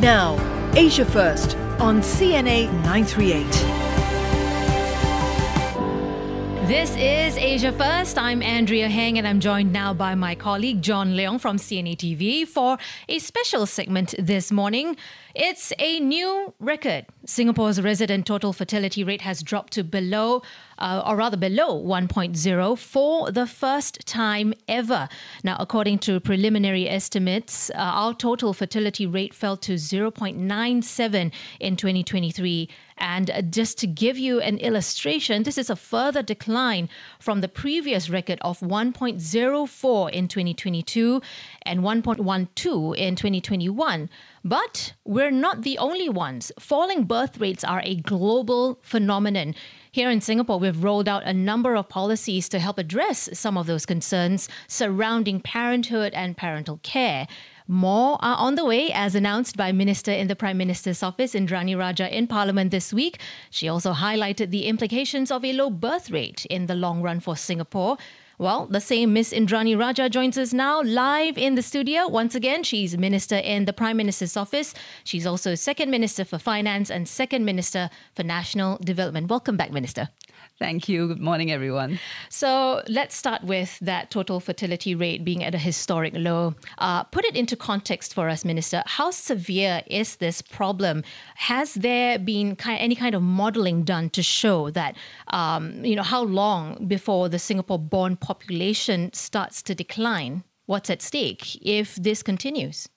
Now, Asia First on CNA 938. This is Asia First. I'm Andrea Heng, and I'm joined now by my colleague John Leong from CNA TV for a special segment this morning. It's a new record. Singapore's resident total fertility rate has dropped to below, uh, or rather below 1.0 for the first time ever. Now, according to preliminary estimates, uh, our total fertility rate fell to 0.97 in 2023. And just to give you an illustration, this is a further decline from the previous record of 1.04 in 2022 and 1.12 in 2021. But we're not the only ones. Falling birth rates are a global phenomenon. Here in Singapore, we've rolled out a number of policies to help address some of those concerns surrounding parenthood and parental care. More are on the way, as announced by Minister in the Prime Minister's office, Indranee Rajah, in Parliament this week. She also highlighted the implications of a low birth rate in the long run for Singapore. Well, the same Miss Indranee Rajah joins us now live in the studio. Once again, she's Minister in the Prime Minister's office. She's also Second Minister for Finance and Second Minister for National Development. Welcome back, Minister. Thank you. Good morning, everyone. So let's start with that total fertility rate being at a historic low. Uh, put it into context for us, Minister. How severe is this problem? Has there been any kind of modeling done to show that, um, you know, how long before the Singapore-born population starts to decline? What's at stake if this continues?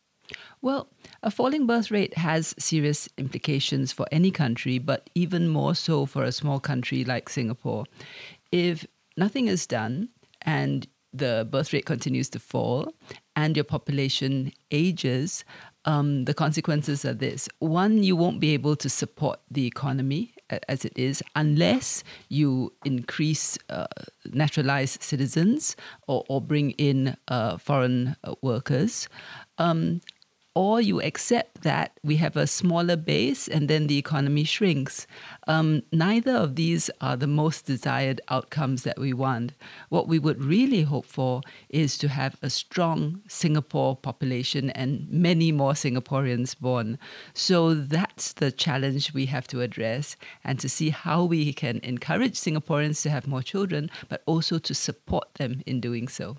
Well, a falling birth rate has serious implications for any country, but even more so for a small country like Singapore. If nothing is done and the birth rate continues to fall and your population ages, um, the consequences are this. One, you won't be able to support the economy as it is unless you increase uh, naturalized citizens or, or bring in uh, foreign uh, workers. Um, or you accept that we have a smaller base and then the economy shrinks. Um, neither of these are the most desired outcomes that we want. What we would really hope for is to have a strong Singapore population and many more Singaporeans born. So that's the challenge we have to address and to see how we can encourage Singaporeans to have more children, but also to support them in doing so.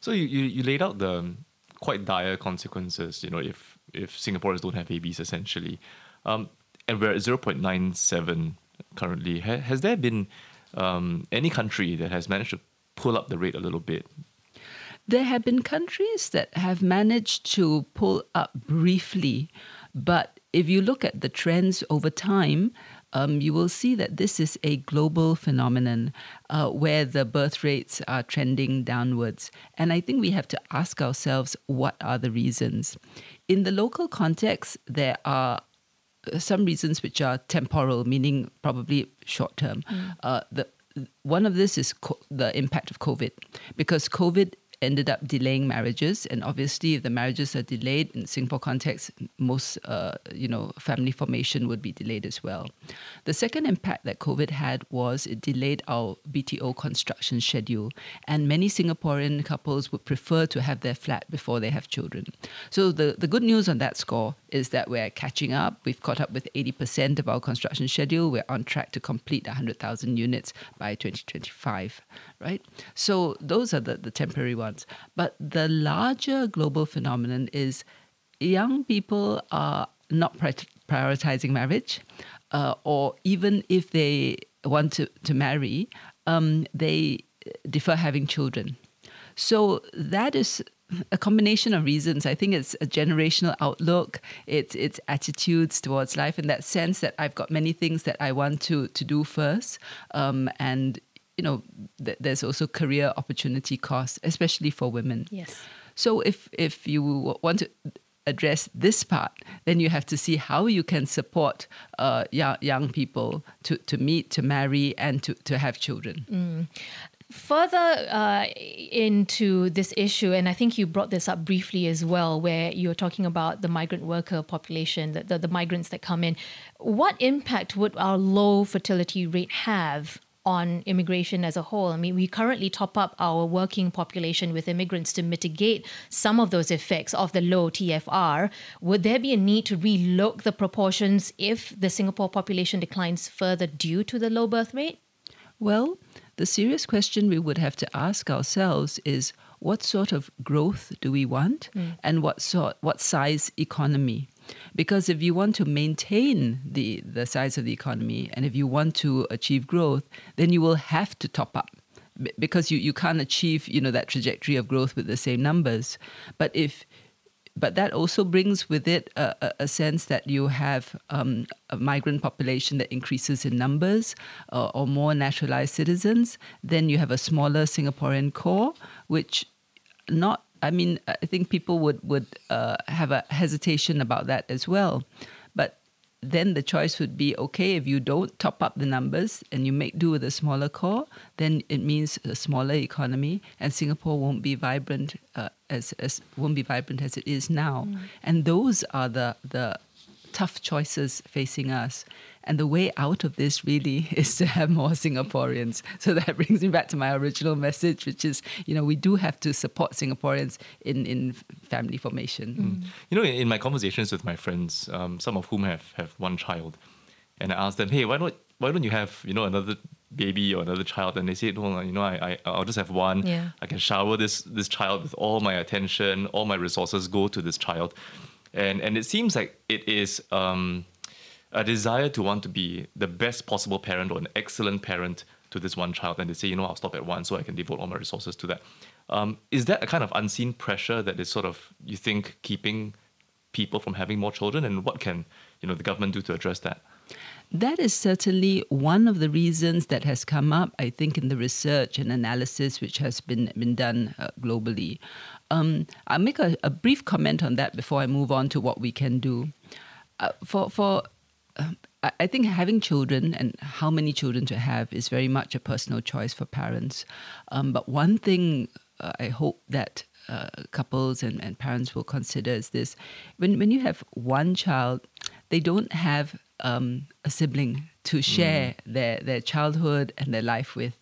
So you, you, you laid out the quite dire consequences, you know, if if Singaporeans don't have babies essentially. Um, and we're at 0.97 currently. Ha- has there been um, any country that has managed to pull up the rate a little bit? There have been countries that have managed to pull up briefly, but if you look at the trends over time, um, you will see that this is a global phenomenon uh, where the birth rates are trending downwards. And I think we have to ask ourselves what are the reasons. In the local context, there are uh, some reasons which are temporal, meaning probably short term. Mm. Uh, the one of this is co- the impact of COVID, because COVID ended up delaying marriages. And obviously, if the marriages are delayed in Singapore context, most uh, you know family formation would be delayed as well. The second impact that COVID had was it delayed our BTO construction schedule, and many Singaporean couples would prefer to have their flat before they have children. So the the good news on that score is that we're catching up. We've caught up with 80% of our construction schedule. We're on track to complete 100,000 units by 2025, right? So those are the, the temporary ones. But the larger global phenomenon is young people are not prioritizing marriage, uh, or even if they want to, to marry, um, they defer having children. So that is a combination of reasons. I think it's a generational outlook. It's it's attitudes towards life in that sense that I've got many things that I want to to do first, um, and you know th- there's also career opportunity cost, especially for women. Yes. So if if you want to address this part, then you have to see how you can support uh, young, young people to, to meet, to marry, and to, to have children. Mm. Further uh, into this issue, and I think you brought this up briefly as well, where you're talking about the migrant worker population, the, the, the migrants that come in. What impact would our low fertility rate have on immigration as a whole. I mean, we currently top up our working population with immigrants to mitigate some of those effects of the low TFR. Would there be a need to relook the proportions if the Singapore population declines further due to the low birth rate? Well, the serious question we would have to ask ourselves is what sort of growth do we want hmm. and what sort what size economy? Because if you want to maintain the, the size of the economy and if you want to achieve growth, then you will have to top up because you, you can't achieve you know that trajectory of growth with the same numbers. But if but that also brings with it a, a, sense that you have um, a migrant population that increases in numbers uh, or more naturalized citizens. Then you have a smaller Singaporean core, which not I mean, I think people would would uh, have a hesitation about that as well. But then the choice would be okay if you don't top up the numbers and you make do with a smaller core, then it means a smaller economy, and Singapore won't be vibrant uh, as as won't be vibrant as it is now. And those are the the tough choices facing us. And the way out of this really is to have more Singaporeans. So that brings me back to my original message, which is, you know, we do have to support Singaporeans in, in family formation. You know, in, in my conversations with my friends, um, some of whom have, have one child, and I asked them, hey, why don't why don't you have you know another baby or another child? And they say, no, you know, I, I I'll just have one. Yeah. I can shower this this child with all my attention, all my resources go to this child, and and it seems like it is. Um, a desire to want to be the best possible parent or an excellent parent to this one child, and they say, you know, I'll stop at one so I can devote all my resources to that. Um, is that a kind of unseen pressure that is sort of you think keeping people from having more children, and what can you know the government do to address that? That is certainly one of the reasons that has come up, I think, in the research and analysis which has been, been done uh, globally. Um, I'll make a, a brief comment on that before I move on to what we can do. Uh, for for um, I I think having children and how many children to have is very much a personal choice for parents. Um, but one thing uh, I hope that uh, couples and, and parents will consider is this when, when you have one child, they don't have um, a sibling to share their, their childhood and their life with.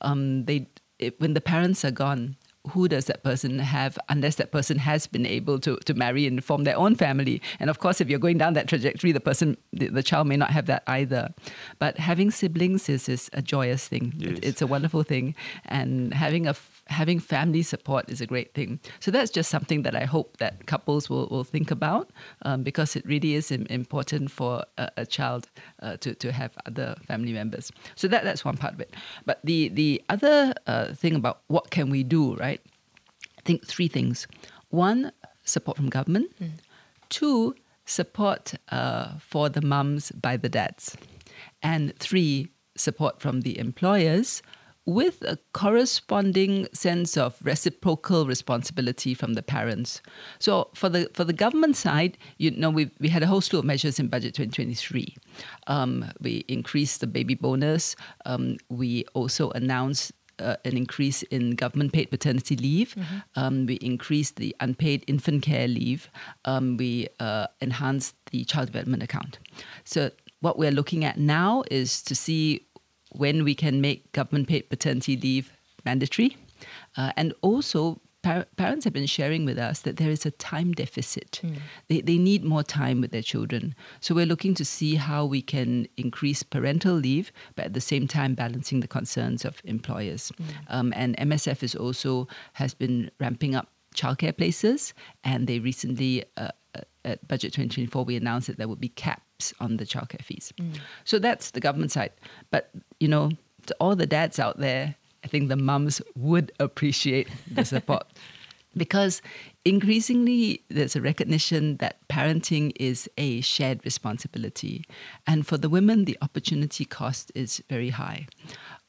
Um, they, it, when the parents are gone, who does that person have unless that person has been able to, to marry and form their own family? And of course if you're going down that trajectory the person the, the child may not have that either. But having siblings is, is a joyous thing. Yes. it, it's a wonderful thing. And having a having family support is a great thing. So that's just something that i hope that couples will, will think about um, because it really is important for a, a child uh, to, to have other family members. So that, that's one part of it. But the, the other uh, thing about what can we do right think three things. One, support from government. Two, support uh, for the mums by the dads. And three, support from the employers with a corresponding sense of reciprocal responsibility from the parents. So for the for the government side, you know, we we had a whole slew of measures in budget 2023. Um, we increased the baby bonus. Um, we also announced uh, an increase in government paid paternity leave. Um, we increased the unpaid infant care leave. Um, we uh, enhanced the child development account. So, what we're looking at now is to see when we can make government paid paternity leave mandatory. Uh, and also, par- parents have been sharing with us that there is a time deficit. They, they need more time with their children. So we're looking to see how we can increase parental leave, but at the same time balancing the concerns of employers. Um, and MSF is also has been ramping up childcare places, and they recently. Uh, uh, at budget 2024 we announced that there would be caps on the childcare fees so that's the government side but you know to all the dads out there i think the mums would appreciate the support. Because increasingly there's a recognition that parenting is a shared responsibility. And for the women the opportunity cost is very high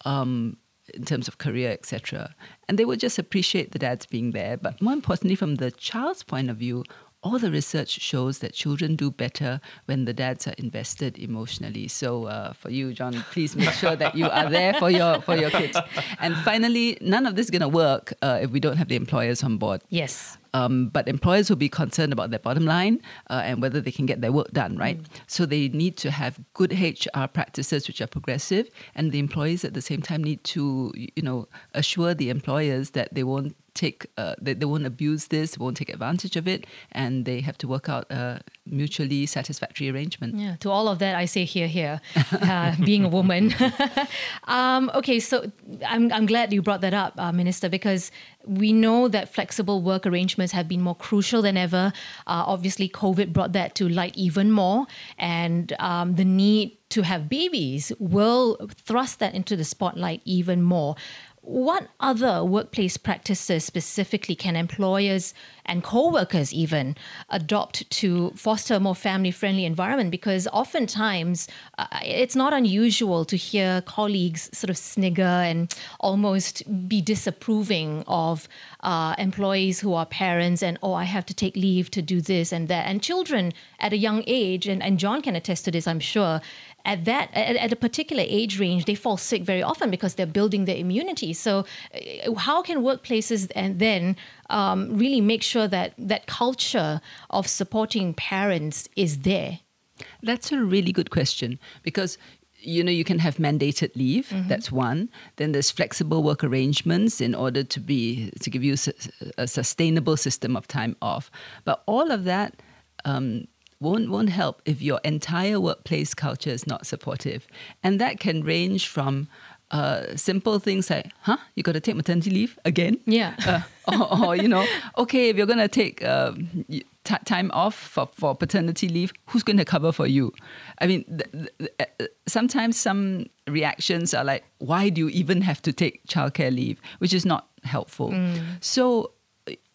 um, in terms of career etc and they would just appreciate the dads being there. But more importantly from the child's point of view all the research shows that children do better when the dads are invested emotionally. So uh, for you, John, please make sure that you are there for your for your kids. And finally, none of this is going to work uh, if we don't have the employers on board. Yes. Um, but employers will be concerned about their bottom line uh, and whether they can get their work done, right? So they need to have good HR practices which are progressive, and the employees at the same time need to, you know, assure the employers that they won't take uh, they, they won't abuse this won't take advantage of it and they have to work out a mutually satisfactory arrangement Yeah, to all of that, I say here, here, uh, being a woman. um, okay, so I'm, I'm glad you brought that up, uh, Minister, because we know that flexible work arrangements have been more crucial than ever. Uh, obviously, COVID brought that to light even more, and um, the need to have babies will thrust that into the spotlight even more. What other workplace practices specifically can employers and co-workers even adopt to foster a more family-friendly environment? Because oftentimes uh, it's not unusual to hear colleagues sort of snigger and almost be disapproving of uh, employees who are parents and oh, I have to take leave to do this and that, and children at a young age, and, and John can attest to this, I'm sure at that at, at, a particular age range they fall sick very often because they're building their immunity. So uh, how can workplaces and then um, really make sure that that culture of supporting parents is there? That's a really good question because you know you can have mandated leave mm-hmm. that's one. Then there's flexible work arrangements in order to be to give you a sustainable system of time off. But all of that um, won't won't help if your entire workplace culture is not supportive, and that can range from uh, simple things like, huh, you got to take maternity leave again? Yeah. Uh, or, or, you know, okay, if you're going to take uh, t- time off for, for paternity leave, who's going to cover for you? I mean, th- th- uh, sometimes some reactions are like, why do you even have to take childcare leave? Which is not helpful. Mm. So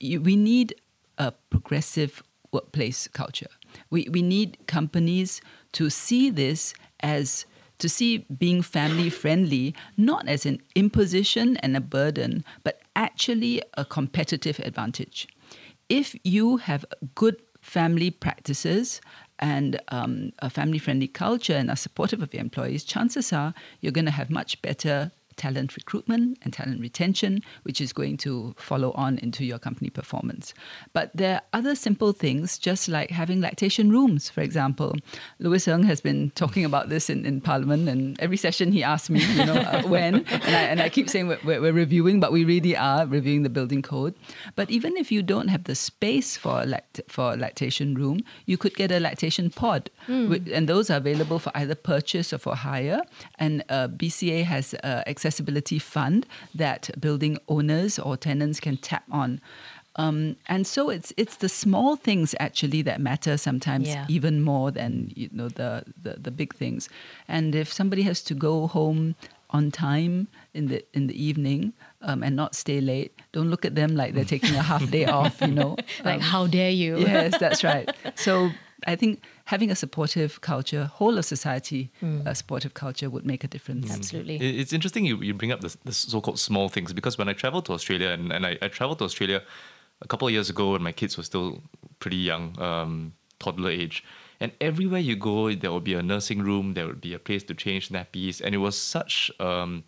we need a progressive workplace culture. We, we need companies to see this as to see being family friendly not as an imposition and a burden, but actually a competitive advantage. If you have good family practices and um, a family friendly culture and are supportive of your employees, chances are you're going to have much better talent recruitment and talent retention, which is going to follow on into your company performance. But there are other simple things, just like having lactation rooms, for example. Louis Ng has been talking about this in, in Parliament, and every session he asks me, you know, uh, when, and I, and I keep saying we're, we're, reviewing, but we really are reviewing the building code. But even if you don't have the space for a lact- for a lactation room, you could get a lactation pod, mm. and those are available for either purchase or for hire. And uh, BCA has uh, access accessibility fund that building owners or tenants can tap on. Um, and so it's it's the small things actually that matter sometimes yeah. even more than you know the, the the big things. And if somebody has to go home on time in the in the evening um, and not stay late, don't look at them like they're taking a half day off. You know, like um, how dare you? yes, that's right. So I think having a supportive culture, whole of society, mm. a supportive culture would make a difference. Mm. Absolutely. It's interesting you, you bring up the, the so called small things because when I traveled to Australia, and, and I, I traveled to Australia a couple of years ago when my kids were still pretty young, um, toddler age. And everywhere you go, there would be a nursing room, there would be a place to change nappies. And it was such. Um,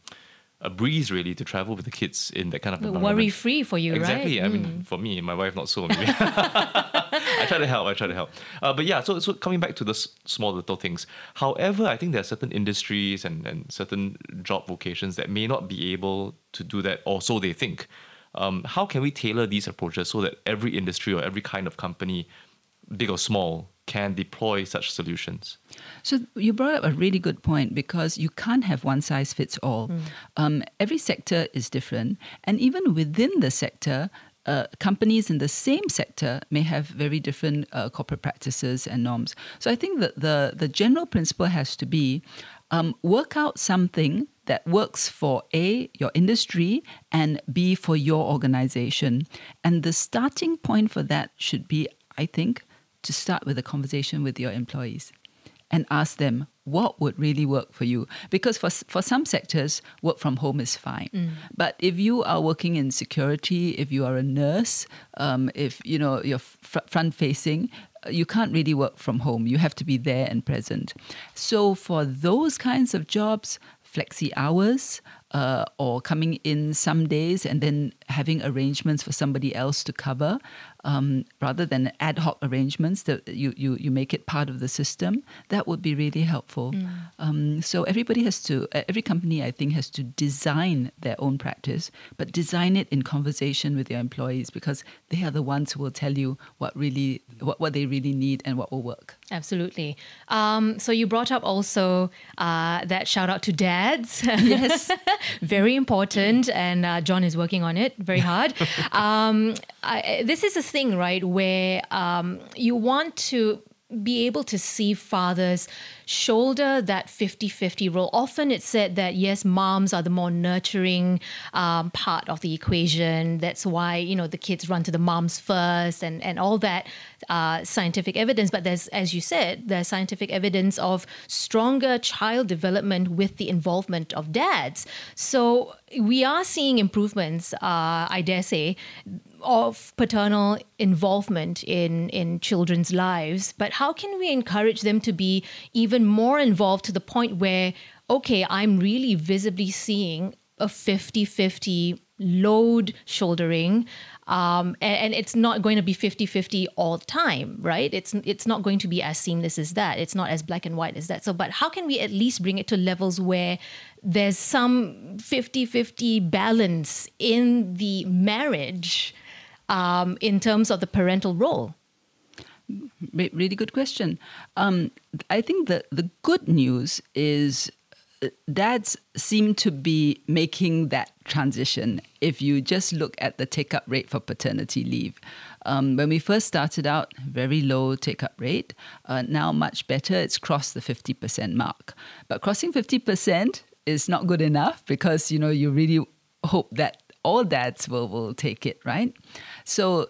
a breeze really to travel with the kids in that kind of environment. Worry free for you, exactly. right? I mean, mm. for me, my wife not so. Maybe. I try to help. I try to help. Uh, but yeah, so so coming back to the s- small little things. However, I think there are certain industries and, and certain job vocations that may not be able to do that, or so they think. Um, how can we tailor these approaches so that every industry or every kind of company, big or small, can deploy such solutions? So you brought up a really good point because you can't have one size fits all. Mm. Um, every sector is different, and even within the sector, uh, companies in the same sector may have very different uh, corporate practices and norms. So I think that the the general principle has to be um, work out something that works for A, your industry, and B, for your organization. And the starting point for that should be, I think, to start with a conversation with your employees and ask them what would really work for you? Because for for some sectors work from home is fine. Mm. but if you are working in security if you are a nurse um, if you know you're fr- front facing uh, you can't really work from home. You have to be there and present. So for those kinds of jobs flexi hours uh, or coming in some days and then having arrangements for somebody else to cover um, rather than ad hoc arrangements that you, you, you make it part of the system, that would be really helpful. Um, so everybody has to, every company I think has to design their own practice, but design it in conversation with their employees because they are the ones who will tell you what really, what, what they really need and what will work. Absolutely. Um, so you brought up also uh, that shout out to dads. Yes. very important, and uh, John is working on it very hard. um, I, this is a thing, right, where um, you want to be able to see fathers shoulder that 50-50 role often it's said that yes moms are the more nurturing um, part of the equation. That's why you know the kids run to the moms first and and all that uh, scientific evidence. But there's as you said there's scientific evidence of stronger child development with the involvement of dads. So we are seeing improvements uh, i dare say of paternal involvement in in children's lives but how can we encourage them to be even more involved to the point where okay i'm really visibly seeing a 50-50 load shouldering um, and, and, it's not going to be 50-50 all the time right? It's it's not going to be as seamless as that. It's not as black and white as that. So but how can we at least bring it to levels where there's some 50-50 balance in the marriage um, in terms of the parental role? Really good question. Um, I think the, the good news is uh, dads seem to be making that transition if you just look at the take up rate for paternity leave. Um, when we first started out, very low take up rate. Uh, now, much better. It's crossed the 50% mark. But crossing 50% is not good enough because, you know, you really hope that all dads will, will take it, right? So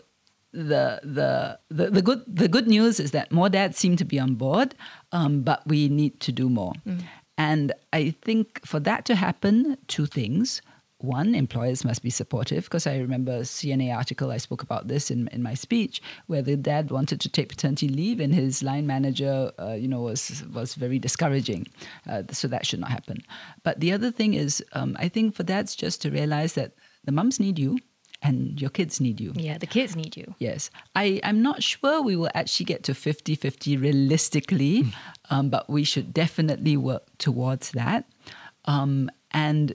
the, the the the good the good news is that more dads seem to be on board, um, but we need to do more. Mm. And I think for that to happen, two things. One, employers must be supportive because I remember a CNA article I spoke about this in, in my speech where the dad wanted to take paternity leave and his line manager, uh, you know, was was very discouraging. Uh, so that should not happen. But the other thing is, um, I think for dads just to realize that the mums need you and your kids need you. Yeah, the kids need you. Yes. I, I'm not sure we will actually get to 50 50 realistically, mm. um, but we should definitely work towards that. Um, and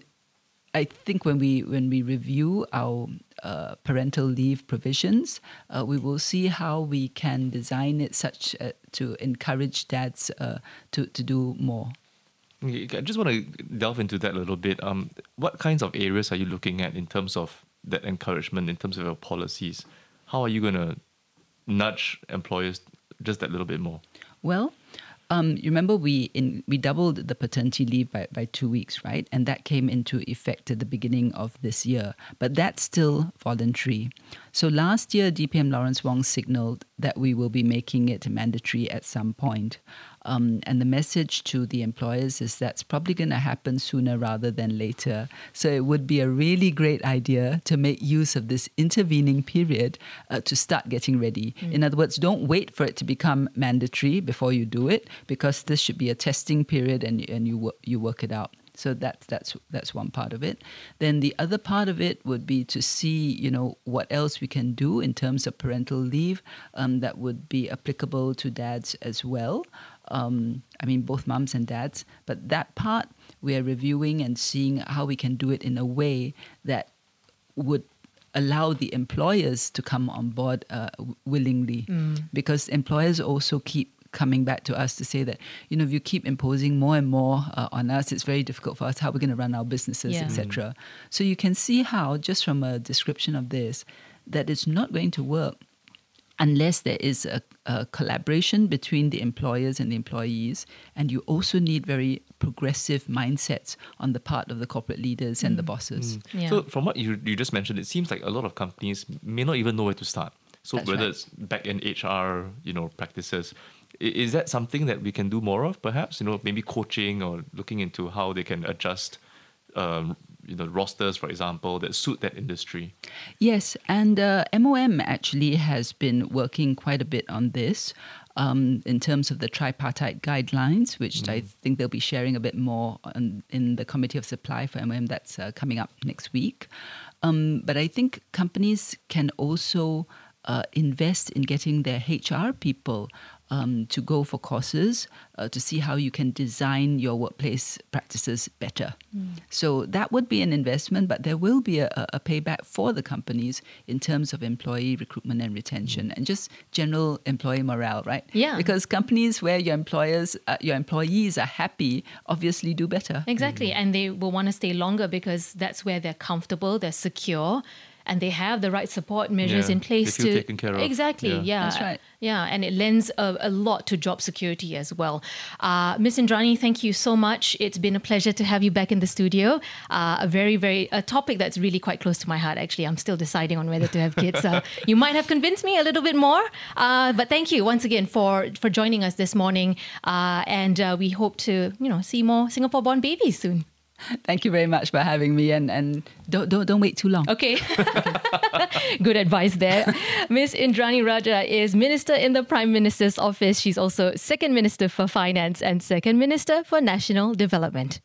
I think when we when we review our uh, parental leave provisions, uh, we will see how we can design it such uh, to encourage dads uh, to to do more. I just want to delve into that a little bit. Um, what kinds of areas are you looking at in terms of that encouragement, in terms of your policies? How are you going to nudge employers just that little bit more? Well, um, you remember we in we doubled the paternity leave by, by two weeks, right? And that came into effect at the beginning of this year. But that's still voluntary. So last year, DPM Lawrence Wong signaled that we will be making it mandatory at some point. Um, and the message to the employers is that's probably going to happen sooner rather than later. So it would be a really great idea to make use of this intervening period uh, to start getting ready. Mm. In other words, don't wait for it to become mandatory before you do it, because this should be a testing period and, and you, you work it out. So that's that's that's one part of it. Then the other part of it would be to see, you know, what else we can do in terms of parental leave um, that would be applicable to dads as well. Um, I mean, both mums and dads. But that part we are reviewing and seeing how we can do it in a way that would allow the employers to come on board uh, willingly, mm. because employers also keep coming back to us to say that you know if you keep imposing more and more uh, on us it's very difficult for us how we're going to run our businesses yeah. etc so you can see how just from a description of this that it's not going to work unless there is a, a, collaboration between the employers and the employees. And you also need very progressive mindsets on the part of the corporate leaders mm. and the mm. bosses. Mm. Yeah. So, from what you, you just mentioned, it seems like a lot of companies may not even know where to start. So, That's whether right. it's back end HR, you know, practices, is that something that we can do more of, perhaps? You know, maybe coaching or looking into how they can adjust um, you know rosters, for example, that suit that industry. Yes, and uh, MOM actually has been working quite a bit on this. Um, in terms of the tripartite guidelines, which mm. I think they'll be sharing a bit more on, in the Committee of Supply for MOM that's uh, coming up next week. Um, but I think companies can also uh, invest in getting their HR people um, to go for courses uh, to see how you can design your workplace practices better. Mm. So that would be an investment, but there will be a, a, payback for the companies in terms of employee recruitment and retention and just general employee morale, right? Yeah. Because companies where your employers, uh, your employees are happy, obviously do better. Exactly, mm. and they will want to stay longer because that's where they're comfortable, they're secure and they have the right support measures yeah, in place to taken care of. exactly yeah. yeah. that's right. Yeah and it lends a, a lot to job security as well. Uh, miss Indranee thank you so much. It's been a pleasure to have you back in the studio. Uh, a very very a topic that's really quite close to my heart actually. I'm still deciding on whether to have kids uh, you might have convinced me a little bit more. Uh, but thank you once again for for joining us this morning. Uh, and uh, we hope to you know see more singapore born babies soon Thank you very much for having me, and, and don't, don't don't wait too long. Okay, good advice there. Miss Indranee Rajah is Minister in the Prime Minister's office. She's also Second Minister for Finance and Second Minister for National Development.